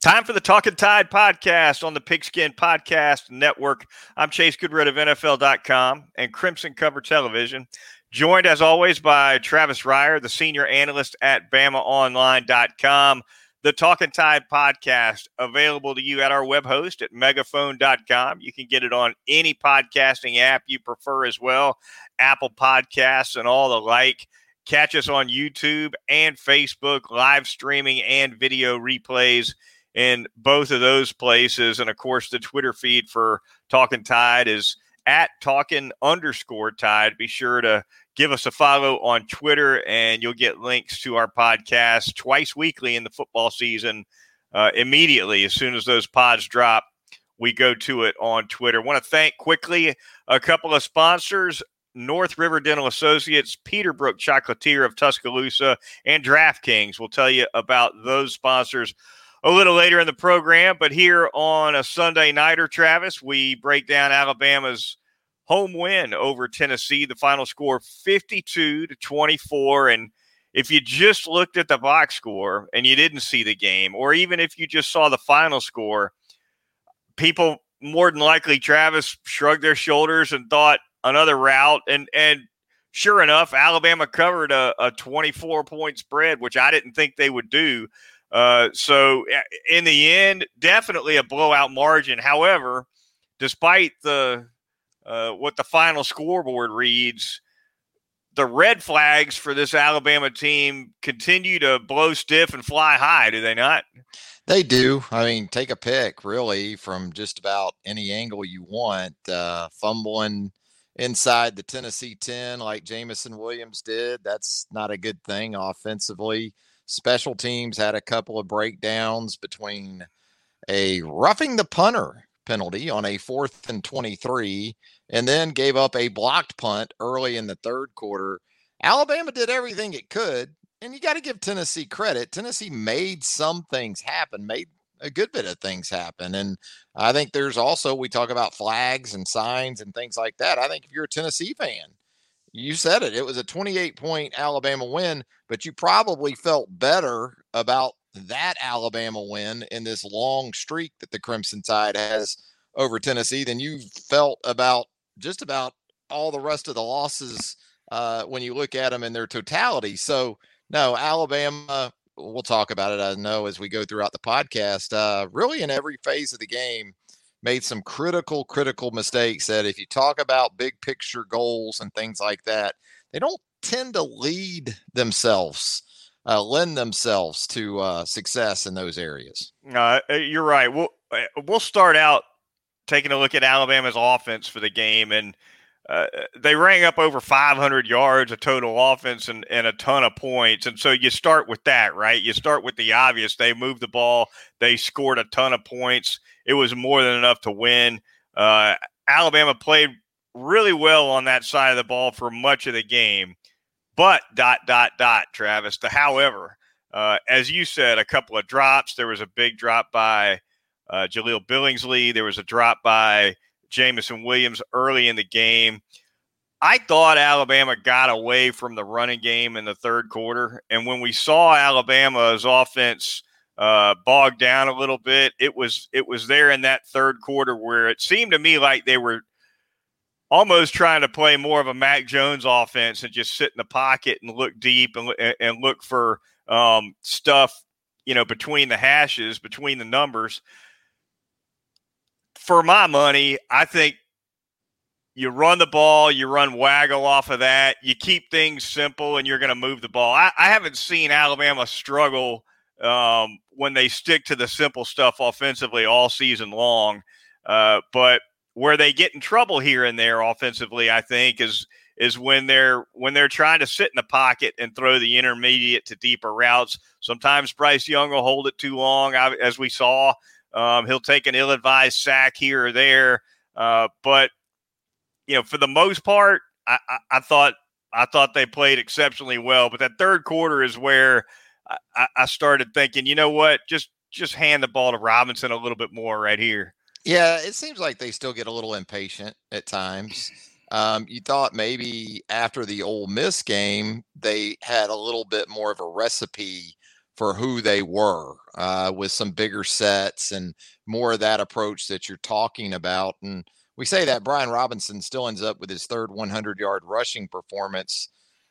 Time for the Talking Tide podcast on the Pigskin Podcast Network. I'm Chase Goodbread of NFL.com and Crimson Cover Television. Joined as always by Travis Reier, the senior analyst at BamaOnline.com. The Talking Tide podcast available to you at our web host at megaphone.com. You can get it on any podcasting app you prefer as well, Apple Podcasts and all the like. Catch us on YouTube and Facebook, live streaming and video replays in both of those places. And of course, the Twitter feed for Talking Tide is at Talking underscore Tide. Be sure to give us a follow on Twitter, and you'll get links to our podcast twice weekly in the football season. Uh, immediately, as soon as those pods drop, we go to it on Twitter. Want to thank quickly a couple of sponsors. North River Dental Associates, Peterbrooke Chocolatier of Tuscaloosa, and DraftKings. We'll tell you about those sponsors a little later in the program. But here on a Sunday nighter, Travis, we break down Alabama's home win over Tennessee. The final score 52 to 24. And if you just looked at the box score and you didn't see the game, or even if you just saw the final score, people more than likely, Travis, shrugged their shoulders and thought another route. And and sure enough, Alabama covered a, a 24 point spread, which I didn't think they would do. Uh, so in the end, definitely a blowout margin. However, despite the uh, what the final scoreboard reads, the red flags for this Alabama team continue to blow stiff and fly high. Do they not? They do. I mean, take a pick really from just about any angle you want. Uh, fumbling inside the Tennessee 10 like Jameson Williams did. That's not a good thing offensively. Special teams had a couple of breakdowns between a roughing the punter penalty on a fourth and 23 and then gave up a blocked punt early in the third quarter. Alabama did everything it could, and you got to give Tennessee credit. Tennessee made some things happen, made a good bit of things happen. And I think there's also, we talk about flags and signs and things like that. I think if you're a Tennessee fan, you said it. It was a 28 point Alabama win, but you probably felt better about that Alabama win in this long streak that the Crimson Tide has over Tennessee than you felt about just about all the rest of the losses uh, when you look at them in their totality. So, no, Alabama, we'll talk about it, I know, as we go throughout the podcast, uh, really in every phase of the game made some critical, critical mistakes that if you talk about big picture goals and things like that, they don't tend to lead themselves, uh, lend themselves to uh, success in those areas. Uh, you're right. We'll, uh, we'll start out taking a look at Alabama's offense for the game, and uh, they rang up over 500 yards of total offense and, and a ton of points. And so you start with that, right? You start with the obvious. They moved the ball, they scored a ton of points it was more than enough to win. Uh, Alabama played really well on that side of the ball for much of the game, but dot dot dot. Travis, the however, uh, as you said, a couple of drops. There was a big drop by uh, Jahleel Billingsley. There was a drop by Jameson Williams early in the game. I thought Alabama got away from the running game in the third quarter. And when we saw Alabama's offense uh, bogged down a little bit. It was it was there in that third quarter where it seemed to me like they were almost trying to play more of a Mac Jones offense and just sit in the pocket and look deep and, and look for um, stuff, you know, between the hashes, between the numbers. For my money, I think you run the ball, you run waggle off of that, you keep things simple, and you're going to move the ball. I, I haven't seen Alabama struggle um, when they stick to the simple stuff offensively all season long. Uh, but where they get in trouble here and there offensively, I think, is is when they're when they're trying to sit in the pocket and throw the intermediate to deeper routes. Sometimes Bryce Young will hold it too long, as we saw. Um, he'll take an ill-advised sack here or there, uh, but you know, for the most part, I, I, I thought I thought they played exceptionally well. But that third quarter is where I, I started thinking, you know what, just just hand the ball to Robinson a little bit more right here. Yeah, it seems like they still get a little impatient at times. Um, you thought maybe after the Ole Miss game, they had a little bit more of a recipe for who they were uh, with some bigger sets and more of that approach that you're talking about. And we say that Brian Robinson still ends up with his third 100 yard rushing performance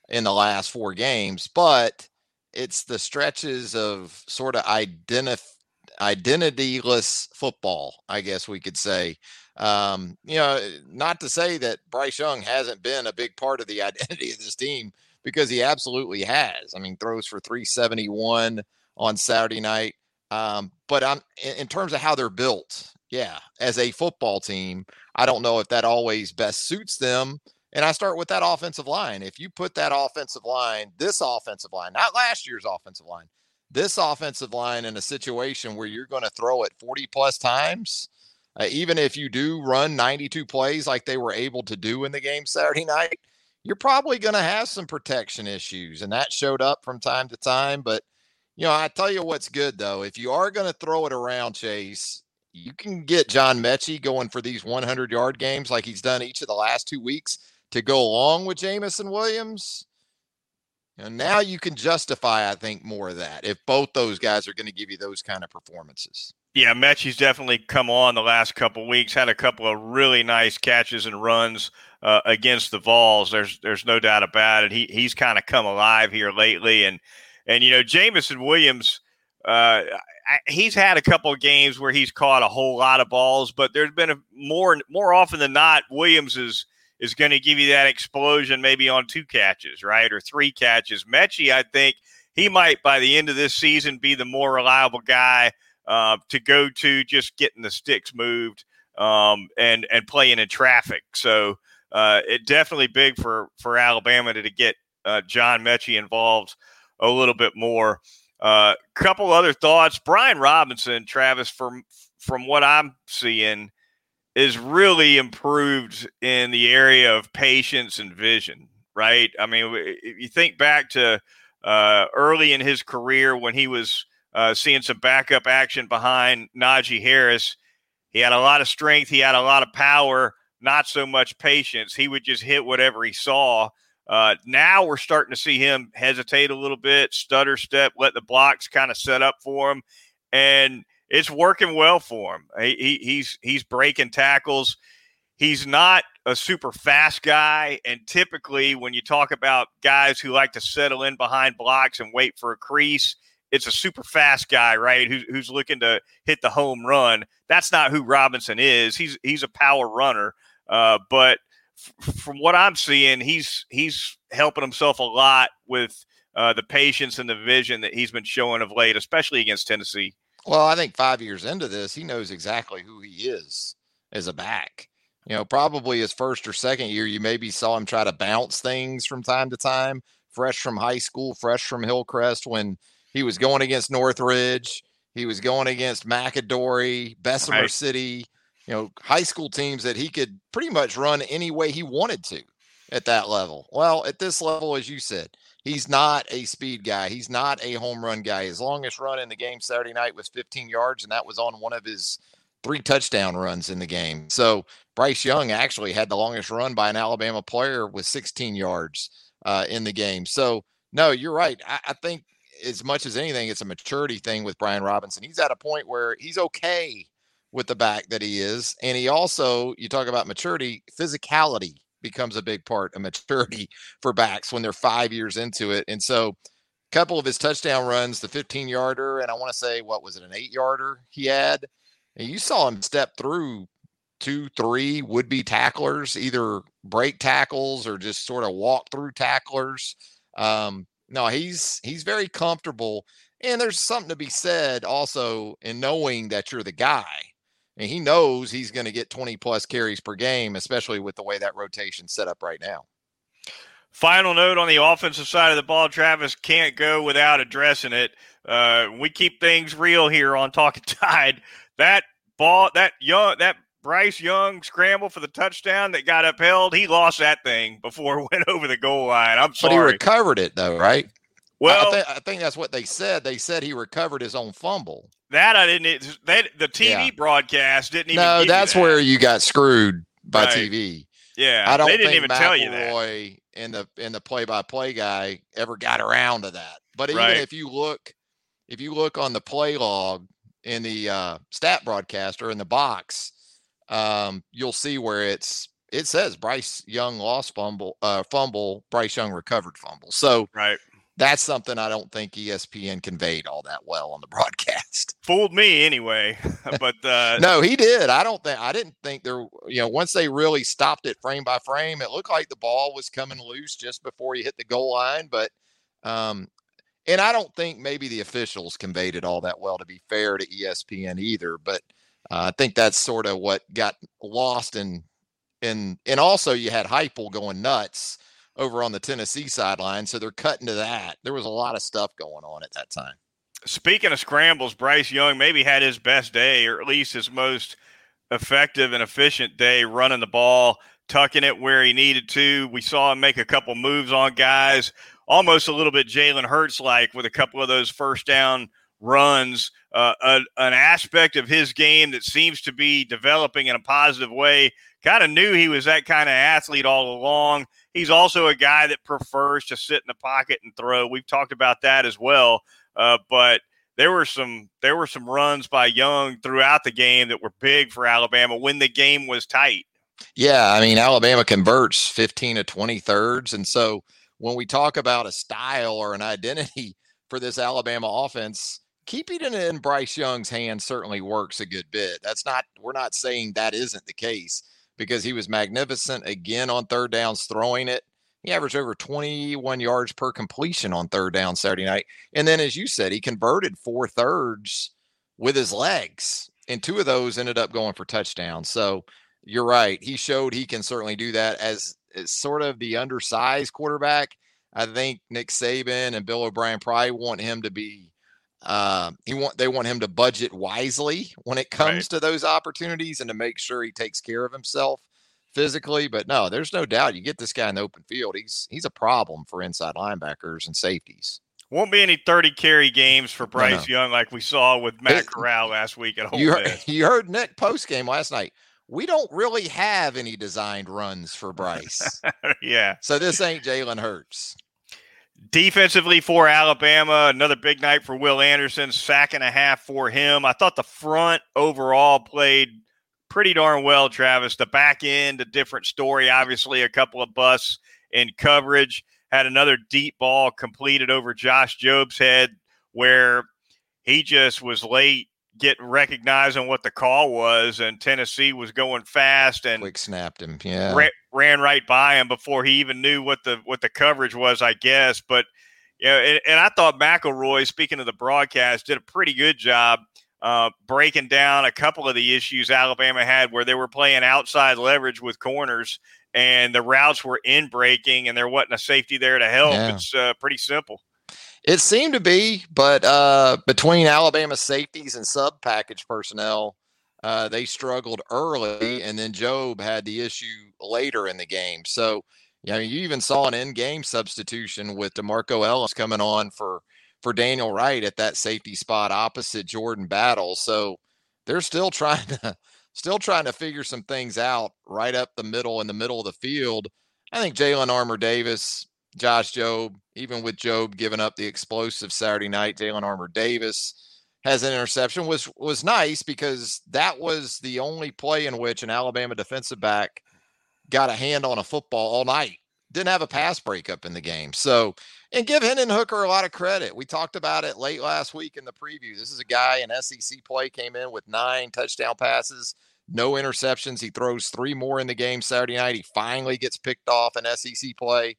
in the last four games, but it's the stretches of sort of identityless football, I guess we could say. Um, you know, not to say that Bryce Young hasn't been a big part of the identity of this team because he absolutely has. I mean, throws for 371 on Saturday night. Um, but I'm in, terms of how they're built, yeah, as a football team, I don't know if that always best suits them. And I start with that offensive line. If you put that offensive line, this offensive line, not last year's offensive line, this offensive line in a situation where you're going to throw it 40 plus times, uh, even if you do run 92 plays like they were able to do in the game Saturday night, you're probably going to have some protection issues. And that showed up from time to time. But, you know, I tell you what's good, though. If you are going to throw it around, Chase, you can get John Metchie going for these 100 yard games like he's done each of the last two weeks to go along with Jameson Williams. And now you can justify, I think, more of that if both those guys are going to give you those kind of performances. Yeah, Metchie's definitely come on the last couple weeks. Had a couple of really nice catches and runs uh, against the Vols. There's there's no doubt about it. He he's kind of come alive here lately, and and you know Jameson Williams. Uh, he's had a couple of games where he's caught a whole lot of balls, but there's been a more more often than not Williams is is going to give you that explosion maybe on two catches, right, or three catches. Metchie, I think he might by the end of this season be the more reliable guy uh, to go to, just getting the sticks moved um, and and playing in traffic. So uh, it definitely big for for Alabama to, to get uh, John Metchie involved a little bit more. A uh, couple other thoughts. Brian Robinson, Travis, from from what I'm seeing, is really improved in the area of patience and vision. Right? I mean, if you think back to uh, early in his career when he was uh, seeing some backup action behind Najee Harris, he had a lot of strength. He had a lot of power not so much patience. He would just hit whatever he saw. Uh, now we're starting to see him hesitate a little bit, stutter step, let the blocks kind of set up for him, and it's working well for him. He, he, he's he's breaking tackles. He's not a super fast guy, and typically when you talk about guys who like to settle in behind blocks and wait for a crease, it's a super fast guy, right? Who's who's looking to hit the home run. That's not who Robinson is. He's he's a power runner. Uh, but f- from what I'm seeing, he's he's helping himself a lot with uh, the patience and the vision that he's been showing of late, especially against Tennessee. Well, I think five years into this, he knows exactly who he is as a back. You know, probably his first or second year, you maybe saw him try to bounce things from time to time, fresh from high school, fresh from Hillcrest when he was going against Northridge. He was going against McAdory, Bessemer right. City you know, high school teams that he could pretty much run any way he wanted to at that level. Well, at this level, as you said, he's not a speed guy. He's not a home run guy. His longest run in the game Saturday night was 15 yards, and that was on one of his three touchdown runs in the game. So Bryce Young actually had the longest run by an Alabama player with 16 yards uh, in the game. So no, you're right. I, I think as much as anything, it's a maturity thing with Brian Robinson. He's at a point where he's okay with the back that he is. And he also, you talk about maturity, physicality becomes a big part of maturity for backs when they're five years into it. And so, a couple of his touchdown runs, the 15 yarder, and I want to say, what was it, an eight yarder he had? And you saw him step through two, three would be tacklers, either break tackles or just sort of walk through tacklers. Um, no, he's he's very comfortable. And there's something to be said also in knowing that you're the guy and he knows he's going to get 20 plus carries per game, especially with the way that rotation's set up right now. Final note on the offensive side of the ball, Travis can't go without addressing it. Uh, we keep things real here on Talking Tide. That ball, that young, that Bryce Young scramble for the touchdown that got upheld, he lost that thing before it went over the goal line. I'm sorry. But he recovered it though, right? Well, I, th- I, think that's what they said. They said he recovered his own fumble. That I didn't. That the TV yeah. broadcast didn't even. No, that's that. where you got screwed by right. TV. Yeah, I don't they didn't think even McElroy tell you that. Boy, and the and the play by play guy ever got around to that. But even right. if you look, if you look on the play log in the uh, stat broadcaster in the box, um, you'll see where it's it says Bryce Young lost fumble, uh, fumble, Bryce Young recovered fumble. So right. That's something I don't think ESPN conveyed all that well on the broadcast. Fooled me anyway, but uh, no, he did. I don't think I didn't think there. You know, once they really stopped it frame by frame, it looked like the ball was coming loose just before he hit the goal line. But um, and I don't think maybe the officials conveyed it all that well. To be fair to ESPN either, but uh, I think that's sort of what got lost in and and also you had Heupel going nuts over on the Tennessee sideline, so they're cutting to that. There was a lot of stuff going on at that time. Speaking of scrambles, Bryce Young maybe had his best day, or at least his most effective and efficient day running the ball, tucking it where he needed to. We saw him make a couple moves on guys, almost a little bit Jalen Hurts like with a couple of those first down runs, uh, a, an aspect of his game that seems to be developing in a positive way. Kind of knew he was that kind of athlete all along. He's also a guy that prefers to sit in the pocket and throw. We've talked about that as well. Uh, but there were some there were some runs by Young throughout the game that were big for Alabama when the game was tight. Yeah, I mean Alabama converts 15 to 20 thirds and so when we talk about a style or an identity for this Alabama offense, keeping it in Bryce Young's hands certainly works a good bit. That's not we're not saying that isn't the case because he was magnificent again on third downs throwing it. He averaged over 21 yards per completion on third down Saturday night. And then as you said, he converted four thirds with his legs. And two of those ended up going for touchdowns. So you're right. He showed he can certainly do that as, as sort of the undersized quarterback. I think Nick Saban and Bill O'Brien probably want him to be uh, he want they want him to budget wisely when it comes right. to those opportunities and to make sure he takes care of himself physically. But no, there's no doubt you get this guy in the open field, he's he's a problem for inside linebackers and safeties. Won't be any 30 carry games for Bryce. Young like we saw with Matt Corral last week at home. You heard, you heard Nick post game last night. We don't really have any designed runs for Bryce. yeah. So this ain't Jalen Hurts. Defensively for Alabama, another big night for Will Anderson, sack and a half for him. I thought the front overall played pretty darn well, Travis. The back end, a different story. Obviously, a couple of busts in coverage. Had another deep ball completed over Josh Jobe's head where he just was late getting recognizing what the call was, and Tennessee was going fast and quick snapped him. Yeah, ran, ran right by him before he even knew what the what the coverage was, I guess. But yeah, and, and I thought McElroy, speaking of the broadcast, did a pretty good job uh, breaking down a couple of the issues Alabama had where they were playing outside leverage with corners and the routes were in breaking and there wasn't a safety there to help. Yeah. It's uh, pretty simple. It seemed to be, but uh, between Alabama safeties and sub package personnel, uh, they struggled early, and then Jobe had the issue later in the game. So, you know, you even saw an in-game substitution with DeMarcco Hellams coming on for for Daniel Wright at that safety spot opposite Jordan Battle. So they're still trying to still trying to figure some things out right up the middle in the middle of the field. I think Jalyn Armour Davis Josh Jobe, even with Jobe giving up the explosive Saturday night, Jalyn Armour Davis has an interception was was nice because that was the only play in which an Alabama defensive back got a hand on a football all night. Didn't have a pass breakup in the game. So, and give Hendon Hooker a lot of credit. We talked about it late last week in the preview. This is a guy in SEC play came in with nine touchdown passes, no interceptions. He throws three more in the game Saturday night. He finally gets picked off in SEC play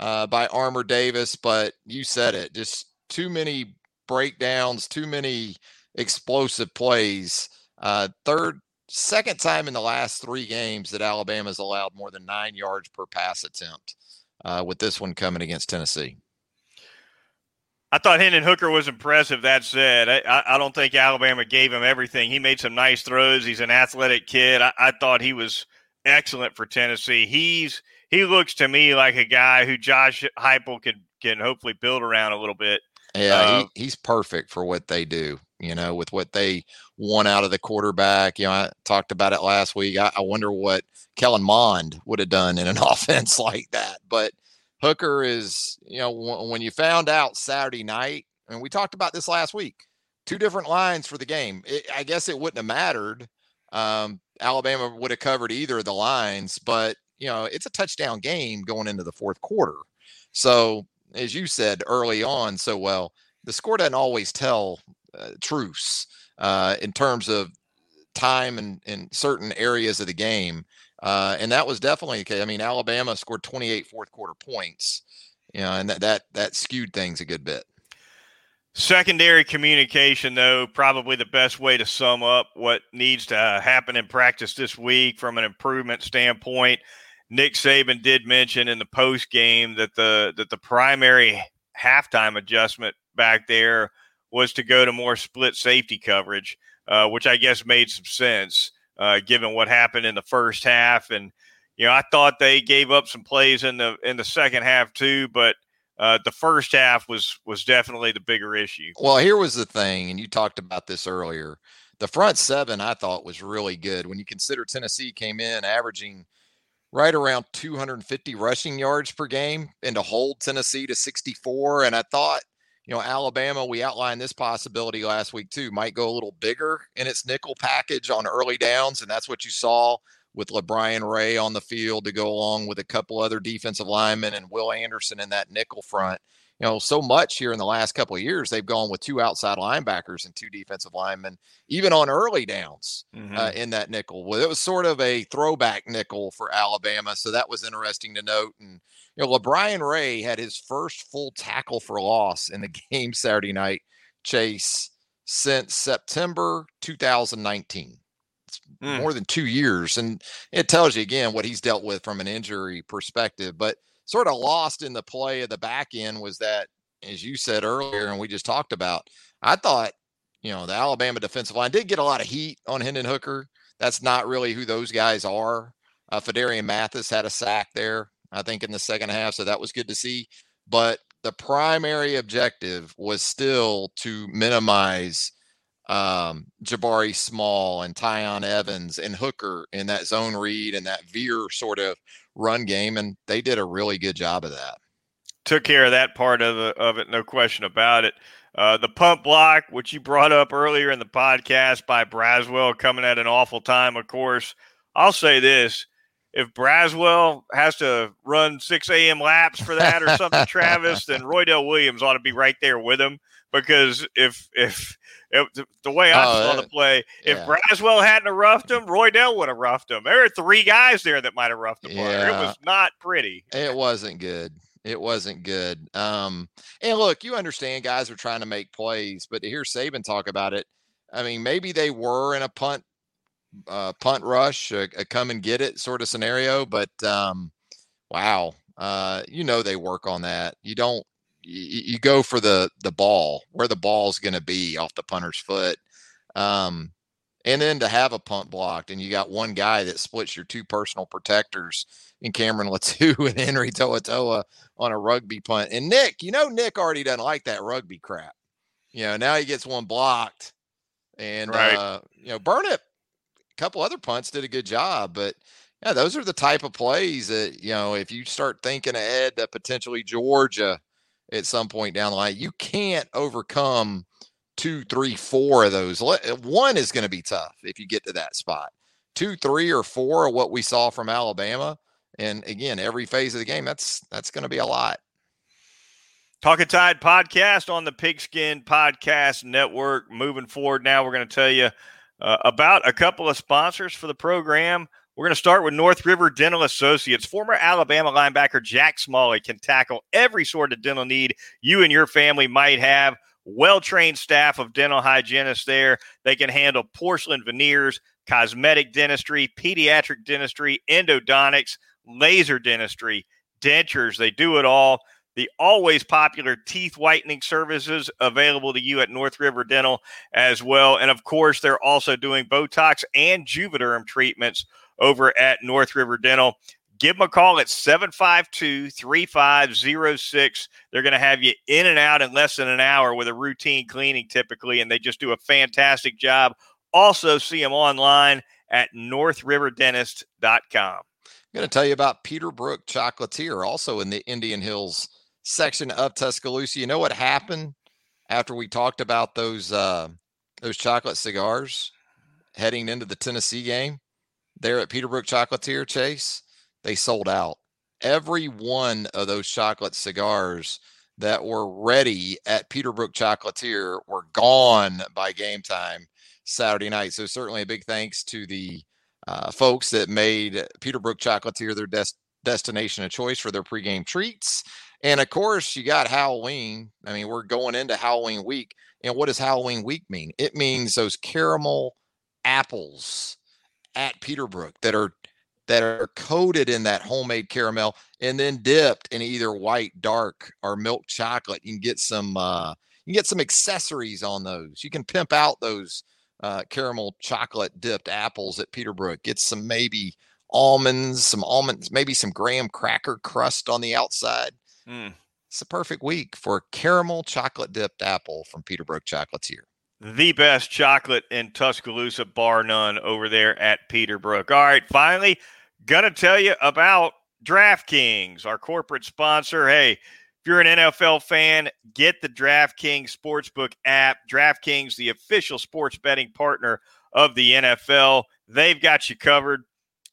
uh, by Armour Davis, but you said it. Just too many breakdowns, too many explosive plays. Uh, third, second time in the last three games that Alabama's allowed more than nine yards per pass attempt. Uh, with this one coming against Tennessee. I thought Hendon Hooker was impressive. That said, I, I, don't think Alabama gave him everything. He made some nice throws. He's an athletic kid. I, I thought he was excellent for Tennessee. He's he looks to me like a guy who Josh Heupel can can hopefully build around a little bit. Yeah, uh, he, he's perfect for what they do. You know, with what they want out of the quarterback. You know, I talked about it last week. I, I wonder what Kellen Mond would have done in an offense like that. But Hooker is, you know, w- when you found out Saturday night And we talked about this last week. Two different lines for the game. It, I guess it wouldn't have mattered. Um, Alabama would have covered either of the lines, but you know it's a touchdown game going into the fourth quarter. So as you said early on so well, the score doesn't always tell uh, truce uh, in terms of time and in certain areas of the game. Uh, and that was definitely okay. I mean, Alabama scored 28 fourth quarter points, you know, and that, that, that skewed things a good bit. Secondary communication, though, probably the best way to sum up what needs to happen in practice this week from an improvement standpoint. Nick Saban did mention in the post game that the that the primary halftime adjustment back there was to go to more split safety coverage, uh, which I guess made some sense uh, given what happened in the first half. And you know, I thought they gave up some plays in the in the second half too, but uh, the first half was was definitely the bigger issue. Well, here was the thing, and you talked about this earlier. The front seven I thought was really good when you consider Tennessee came in averaging right around 250 rushing yards per game and to hold Tennessee to 64. And I thought, you know, Alabama, we outlined this possibility last week too, might go a little bigger in its nickel package on early downs. And that's what you saw with LaBryan Ray on the field to go along with a couple other defensive linemen and Will Anderson in that nickel front you know, so much here in the last couple of years. They've gone with two outside linebackers and two defensive linemen, even on early downs uh, mm-hmm. uh, in that nickel. Well, it was sort of a throwback nickel for Alabama, so that was interesting to note. And you know, LaBryan Ray had his first full tackle for loss in the game Saturday night. Chase since September 2019. It's mm. more than two years, and it tells you again what he's dealt with from an injury perspective. But sort of lost in the play of the back end was that, as you said earlier, and we just talked about, I thought, you know, the Alabama defensive line did get a lot of heat on Hendon Hooker. That's not really who those guys are. Uh, Phidarian Mathis had a sack there, I think, in the second half. So that was good to see. But the primary objective was still to minimize um, Jabari Small and Tiyon Evans and Hooker in that zone read and that veer sort of run game, and they did a really good job of that. Took care of that part of the, of it, no question about it. Uh, the punt block, which you brought up earlier in the podcast by Braswell, coming at an awful time. Of course, I'll say this: if Braswell has to run 6 a.m. laps for that or something, Travis, then Roydell Williams ought to be right there with him because if if it, the way I oh, saw the play, if yeah. Braswell hadn't roughed him, Roydell would have roughed him. There are three guys there that might have roughed the player. Yeah. It was not pretty. It wasn't good. It wasn't good. Um, and look, you understand guys are trying to make plays, but to hear Saban talk about it, I mean, maybe they were in a punt uh, punt rush, a, a, come and get it sort of scenario, but um, wow, uh, you know they work on that. You don't you, you go for the the ball where the ball's going to be off the punter's foot. Um, and then to have a punt blocked and you got one guy that splits your two personal protectors in Cameron Latu and Henry To'oTo'o on a rugby punt. And Nick, you know, Nick already doesn't like that rugby crap. You know, now he gets one blocked and, right. uh, you know, Burnip, a couple other punts did a good job, but yeah, those are the type of plays that, you know, if you start thinking ahead to potentially Georgia at some point down the line. You can't overcome two, three, four of those. One is going to be tough if you get to that spot. Two, three, or four are what we saw from Alabama. And again, every phase of the game, that's that's going to be a lot. Talking Tide podcast on the Pigskin Podcast Network. Moving forward, now we're going to tell you uh, about a couple of sponsors for the program. We're going to start with North River Dental Associates. Former Alabama linebacker Jack Smalley can tackle every sort of dental need you and your family might have. Well trained staff of dental hygienists there. They can handle porcelain veneers, cosmetic dentistry, pediatric dentistry, endodontics, laser dentistry, dentures. They do it all. The always popular teeth whitening services available to you at North River Dental as well. And of course, they're also doing Botox and Juvederm treatments over at North River Dental. Give them a call at 752 3506. They're going to have you in and out in less than an hour with a routine cleaning typically, and they just do a fantastic job. Also, see them online at northriverdentist.com. I'm going to tell you about Peterbrooke Chocolatier, also in the Indian Hills section of Tuscaloosa. You know what happened after we talked about those uh, those chocolate cigars heading into the Tennessee game there at Peterbrooke Chocolatier Chase, they sold out. Every one of those chocolate cigars that were ready at Peterbrooke Chocolatier were gone by game time Saturday night. So certainly a big thanks to the uh, folks that made Peterbrooke Chocolatier their des- destination of choice for their pregame treats. And of course, you got Halloween. I mean, we're going into Halloween week. And what does Halloween week mean? It means those caramel apples at Peterbrooke that are that are coated in that homemade caramel and then dipped in either white dark or milk chocolate. You can get some uh, you can get some accessories on those. You can pimp out those uh, caramel chocolate dipped apples at Peterbrooke. Get some maybe almonds, some almonds, maybe some graham cracker crust on the outside. Mm. It's a perfect week for a caramel chocolate dipped apple from Peterbrooke Chocolatier. The best chocolate in Tuscaloosa, bar none, over there at Peterbrooke. All right, finally, gonna tell you about DraftKings, our corporate sponsor. Hey, if you're an NFL fan, get the DraftKings Sportsbook app. DraftKings, the official sports betting partner of the NFL. They've got you covered.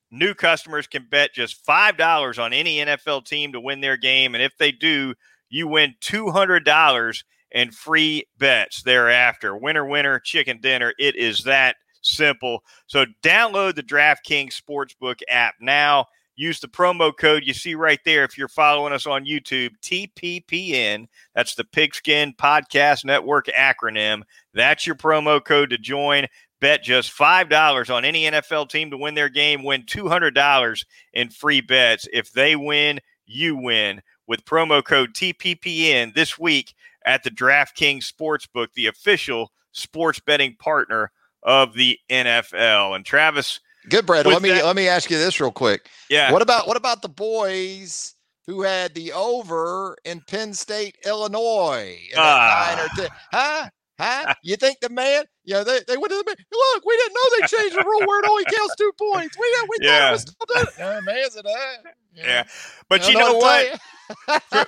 New customers can bet just $5 on any NFL team to win their game. And if they do, you win $200 in free bets thereafter. Winner, winner, chicken dinner. It is that simple. So download the DraftKings Sportsbook app now. Use the promo code you see right there if you're following us on YouTube, TPPN. That's the Pigskin Podcast Network acronym. That's your promo code to join. Bet just $5 on any NFL team to win their game. Win $200 in free bets. If they win, you win with promo code TPPN this week at the DraftKings Sportsbook, the official sports betting partner of the NFL. And Travis, good, Brad. Let me that, let me ask you this real quick. Yeah. What about what about the boys who had the over in Penn State, Illinois? Uh, nine or ten? Huh? Huh? You think the man? You know, they, they went to the man. Look, we didn't know they changed the rule where it only counts two points. We we yeah. thought it was still doing it. Uh, man's it, uh, yeah. yeah. But you know, know what? for,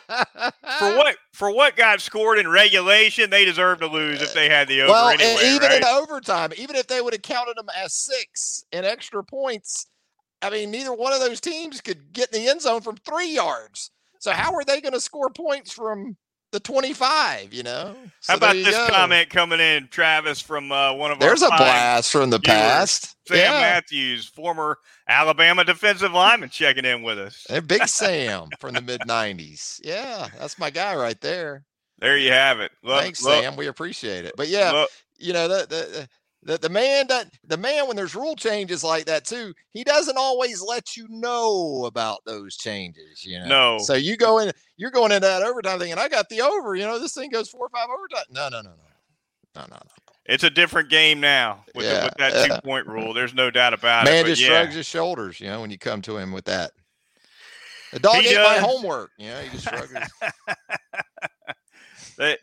for, what for what got scored in regulation, they deserve to lose if they had the over. Well, anyway, even right? in overtime, even if they would have counted them as six in extra points, I mean, neither one of those teams could get in the end zone from three yards. So how are they going to score points from the 25, you know. So How about this go. comment coming in, Travis, from uh, one of There's our a blast from the viewers. past. Sam yeah. Matthews, former Alabama defensive lineman, checking in with us. And Big Sam from the mid 90s. Yeah, that's my guy right there. There you have it. Look, Thanks, Sam. We appreciate it. But yeah, you know, the, the, the, the man that the man when there's rule changes like that too he doesn't always let you know about those changes you know? No. So you go in you're going into that overtime thinking i got the over you know this thing goes four or five overtime no no no no. No no no. It's a different game now with, yeah, the, with that two point rule there's no doubt about man it man just yeah. shrugs his shoulders you know when you come to him with that. The dog he ate does. my homework you know he just shrugs they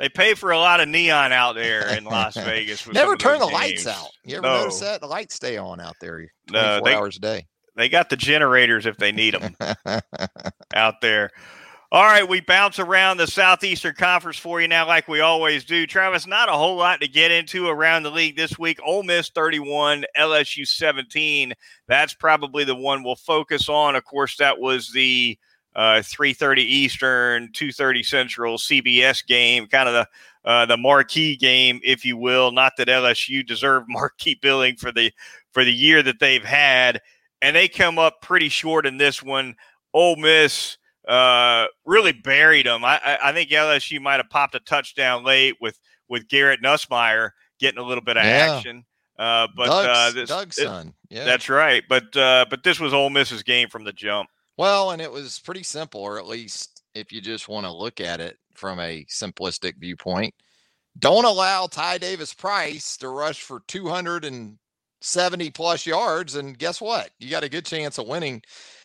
they pay for a lot of neon out there in Las Vegas. Never turn the games. lights out. You ever no. notice that the lights stay on out there no, they, hours a day? They got the generators if they need them out there. All right, we bounce around the Southeastern Conference for you now, like we always do. Travis, not a whole lot to get into around the league this week. Ole Miss 31, LSU 17. That's probably the one we'll focus on. Of course, that was the uh, 3:30 Eastern, 2:30 Central CBS game, kind of the uh, the marquee game, if you will. Not that LSU deserved marquee billing for the for the year that they've had, and they come up pretty short in this one. Ole Miss uh, really buried them. I, I, think LSU might have popped a touchdown late with with Garrett Nussmeier getting a little bit of yeah. action. Uh, but Doug's, uh, this, Doug's son, yeah, that's right. But uh, but this was Ole Miss's game from the jump. Well, and it was pretty simple, or at least if you just want to look at it from a simplistic viewpoint. Don't allow Ty Davis Price to rush for 270 plus yards. And guess what? You got a good chance of winning.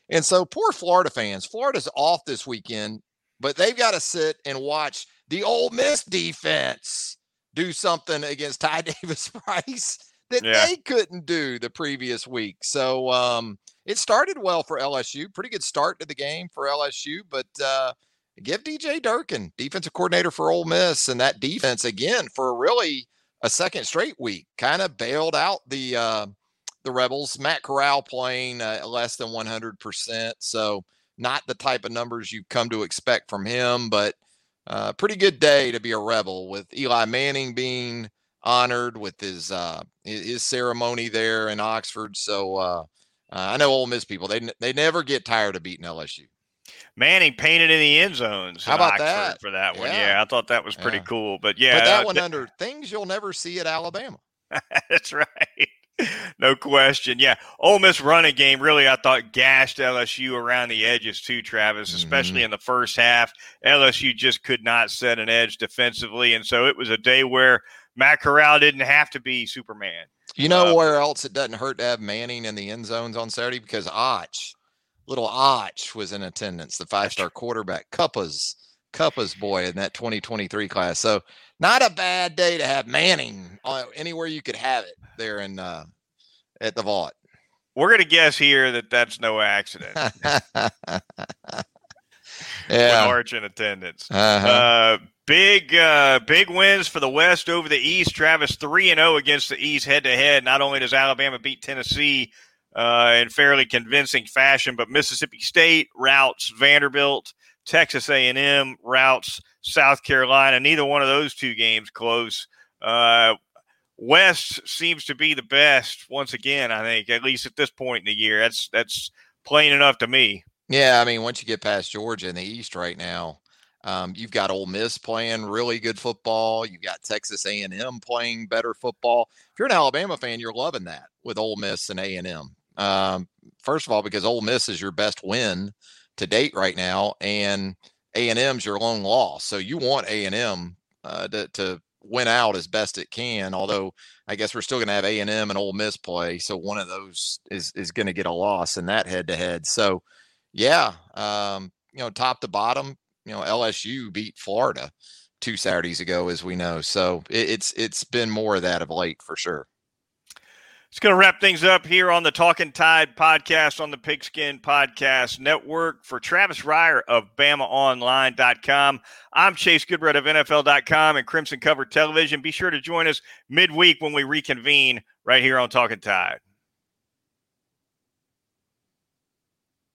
And so, poor Florida fans, Florida's off this weekend, but they've got to sit and watch the Ole Miss defense do something against Ty Davis Price that yeah. they couldn't do the previous week. So, um, it started well for LSU. Pretty good start to the game for LSU, but uh, give DJ Durkin, defensive coordinator for Ole Miss, and that defense again for really a second straight week, kind of bailed out the uh, the Rebels. Matt Corral playing uh, less than 100 percent, so not the type of numbers you've come to expect from him, but uh, pretty good day to be a Rebel with Eli Manning being honored with his uh, his ceremony there in Oxford. So uh, uh, I know Ole Miss people they they never get tired of beating LSU. Manning painted in the end zones. How about Oxford that for that one? Yeah. Yeah, I thought that was pretty Yeah. cool. But yeah, Put that one th- under things you'll never see at Alabama. That's right. No question. Yeah. Ole Miss running game really, I thought, gashed LSU around the edges too, Travis, especially in the first half. LSU just could not set an edge defensively. And so it was a day where Matt Corral didn't have to be Superman. You know Uh, where else it doesn't hurt to have Manning in the end zones on Saturday because Arch, little Arch, was in attendance. The five star quarterback, Cooper's Cooper's boy in that 2023 class. So not a bad day to have Manning uh, anywhere you could have it there in uh, at the Vaught. We're going to guess here that that's no accident yeah. Arch in attendance. Uh-huh. Uh, big uh, big wins for the West over the East. Travis three and zero against the East head to head. Not only does Alabama beat Tennessee uh, in fairly convincing fashion, but Mississippi State routes Vanderbilt, Texas A and M routes South Carolina. Neither one of those two games close. Uh, West seems to be the best once again. I think at least at this point in the year. That's that's plain enough to me. Yeah, I mean, once you get past Georgia in the East right now, um, you've got Ole Miss playing really good football. You've got Texas A&M playing better football. If you're an Alabama fan, you're loving that with Ole Miss and A&M. Um, first of all, because Ole Miss is your best win to date right now, and A&M's your lone loss. So you want A&M uh, to, to win out as best it can. Although I guess we're still going to have A&M and Ole Miss play, so one of those is is going to get a loss in that head to head. So yeah, um, you know, top to bottom, you know, LSU beat Florida two Saturdays ago, as we know. So it, it's it's been more of that of late for sure. It's going to wrap things up here on the Talking Tide podcast on the Pigskin Podcast Network. For Travis Reier of BamaOnline.com, I'm Chase Goodbread of NFL.com and Crimson Cover Television. Be sure to join us midweek when we reconvene right here on Talking Tide.